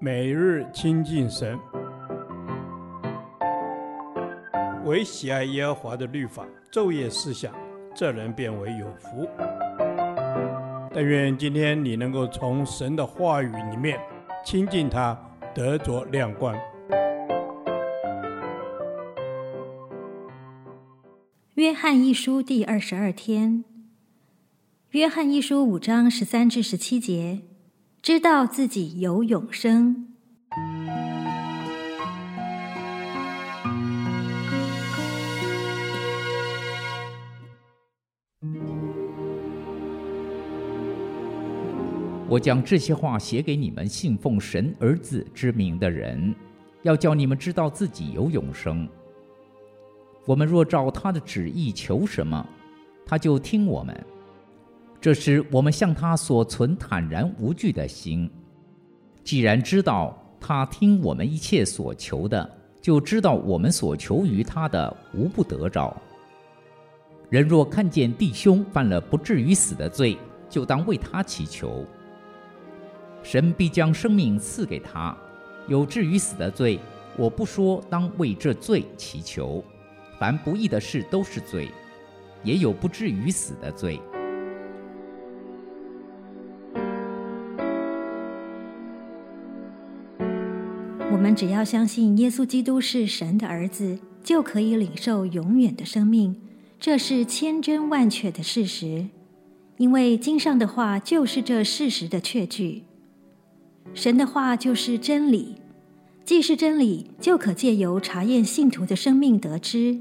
每日亲近神，唯喜爱耶和华的律法，昼夜思想，这人便为有福。但愿今天你能够从神的话语里面亲近他，得着亮光。约翰一书第二十二天，约翰一书五章十三至十七节，知道自己有永生。我将这些话写给你们信奉神儿子之名的人，要叫你们知道自己有永生。我们若照他的旨意求什么，他就听我们。这是我们向他所存坦然无惧的心。既然知道他听我们一切所求的，就知道我们所求于他的无不得着。人若看见弟兄犯了不至于死的罪，就当为他祈求。神必将生命赐给他。有至于死的罪，我不说当为这罪祈求。凡不义的事都是罪，也有不至于死的罪。我们只要相信耶稣基督是神的儿子，就可以领受永远的生命，这是千真万确的事实。因为经上的话就是这事实的确据。神的话就是真理。既是真理，就可借由查验信徒的生命得知。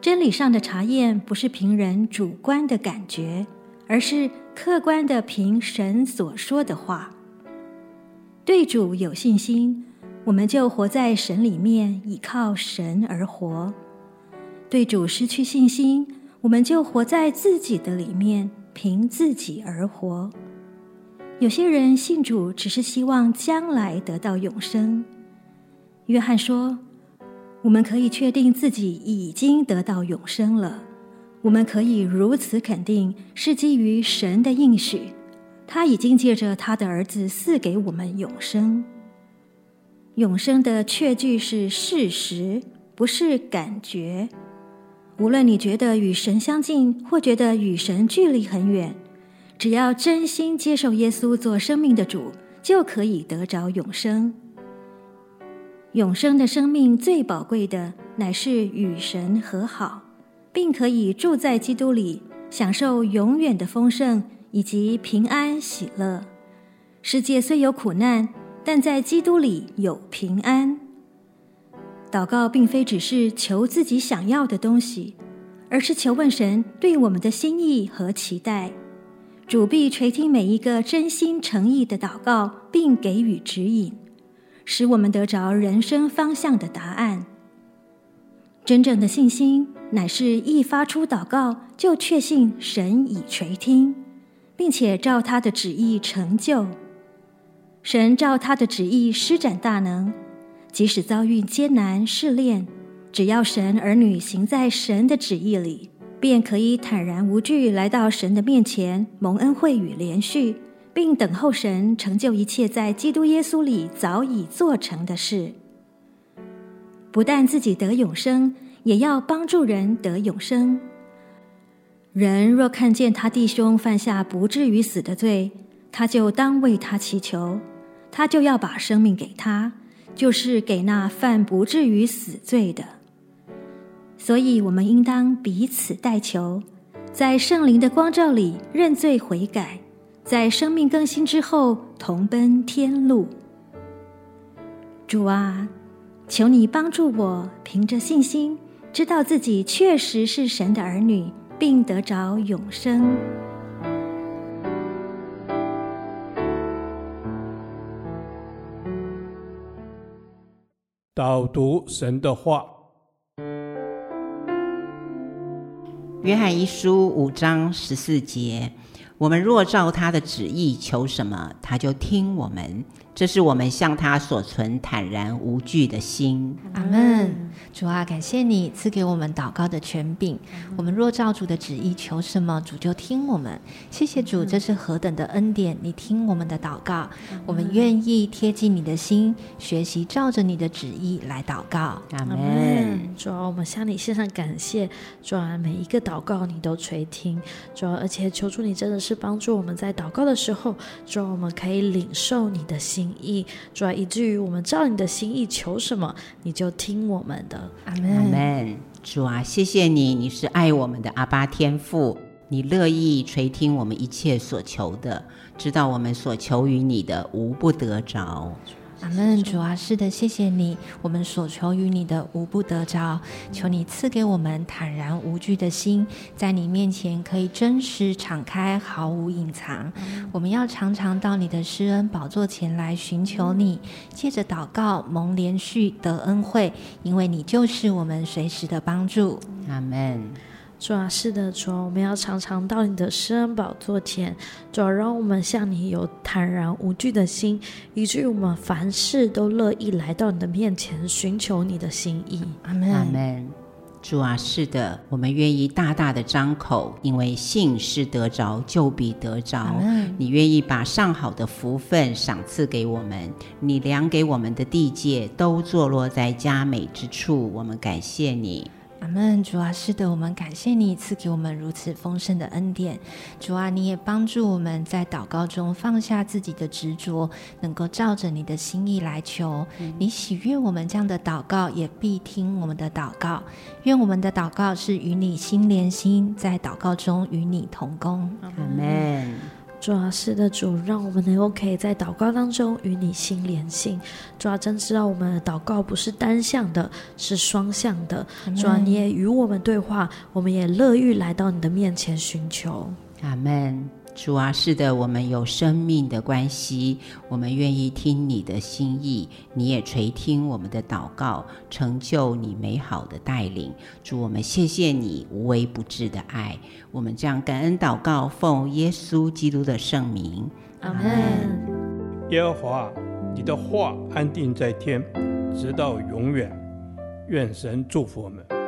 真理上的查验不是凭人主观的感觉，而是客观的凭神所说的话。对主有信心，我们就活在神里面，倚靠神而活；对主失去信心，我们就活在自己的里面，凭自己而活。有些人信主，只是希望将来得到永生。约翰说：“我们可以确定自己已经得到永生了。我们可以如此肯定，是基于神的应许。他已经借着他的儿子赐给我们永生。永生的确据是事实，不是感觉。无论你觉得与神相近，或觉得与神距离很远，只要真心接受耶稣做生命的主，就可以得着永生。”永生的生命最宝贵的，乃是与神和好，并可以住在基督里，享受永远的丰盛以及平安喜乐。世界虽有苦难，但在基督里有平安。祷告并非只是求自己想要的东西，而是求问神对我们的心意和期待。主必垂听每一个真心诚意的祷告，并给予指引。使我们得着人生方向的答案。真正的信心，乃是一发出祷告，就确信神已垂听，并且照他的旨意成就。神照他的旨意施展大能，即使遭遇艰难试炼，只要神儿女行在神的旨意里，便可以坦然无惧来到神的面前，蒙恩惠与怜恤。并等候神成就一切在基督耶稣里早已做成的事。不但自己得永生，也要帮助人得永生。人若看见他弟兄犯下不至于死的罪，他就当为他祈求，他就要把生命给他，就是给那犯不至于死罪的。所以，我们应当彼此代求，在圣灵的光照里认罪悔改。在生命更新之后，同奔天路。主啊，求你帮助我，凭着信心，知道自己确实是神的儿女，并得着永生。导读神的话，约翰一书五章十四节。我们若照他的旨意求什么，他就听我们。这是我们向他所存坦然无惧的心。阿门。主啊，感谢你赐给我们祷告的权柄。我们若照主的旨意求什么，主就听我们。谢谢主，这是何等的恩典！你听我们的祷告，我们愿意贴近你的心，学习照着你的旨意来祷告。阿门。主啊，我们向你献上感谢。主啊，每一个祷告你都垂听。主啊，而且求主你真的是帮助我们在祷告的时候，主啊，我们可以领受你的心。意，主啊，以至于我们照你的心意求什么，你就听我们的。阿门。阿门。主啊，谢谢你，你是爱我们的阿巴天父，你乐意垂听我们一切所求的，知道我们所求于你的无不得着。阿门，主啊，是的，谢谢你，我们所求于你的无不得着，求你赐给我们坦然无惧的心，在你面前可以真实敞开，毫无隐藏。我们要常常到你的施恩宝座前来寻求你，借着祷告蒙连续得恩惠，因为你就是我们随时的帮助。阿门。主啊，是的，主，我们要常常到你的施恩宝座前，主，让我们向你有坦然无惧的心，以至于我们凡事都乐意来到你的面前，寻求你的心意。阿门，阿门。主啊，是的，我们愿意大大的张口，因为信是得着，就必得着。你愿意把上好的福分赏赐给我们，你量给我们的地界都坐落在佳美之处，我们感谢你。阿门，主啊，是的，我们感谢你赐给我们如此丰盛的恩典。主啊，你也帮助我们在祷告中放下自己的执着，能够照着你的心意来求。嗯、你喜悦我们这样的祷告，也必听我们的祷告。愿我们的祷告是与你心连心，在祷告中与你同工。阿门。主啊，是的，主，让我们能够可以在祷告当中与你心连心。主啊，真知道我们的祷告不是单向的，是双向的。主啊，你也与我们对话，我们也乐意来到你的面前寻求。阿门。主啊，是的，我们有生命的关系，我们愿意听你的心意，你也垂听我们的祷告，成就你美好的带领。主，我们谢谢你无微不至的爱，我们这样感恩祷告，奉耶稣基督的圣名，阿门。耶和华，你的话安定在天，直到永远。愿神祝福我们。